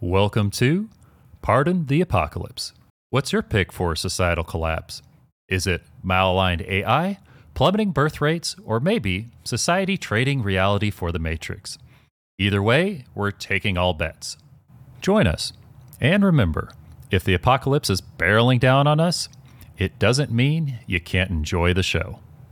Welcome to Pardon the Apocalypse. What's your pick for societal collapse? Is it malaligned AI, plummeting birth rates, or maybe society trading reality for the Matrix? Either way, we're taking all bets. Join us. And remember, if the apocalypse is barreling down on us, it doesn't mean you can't enjoy the show.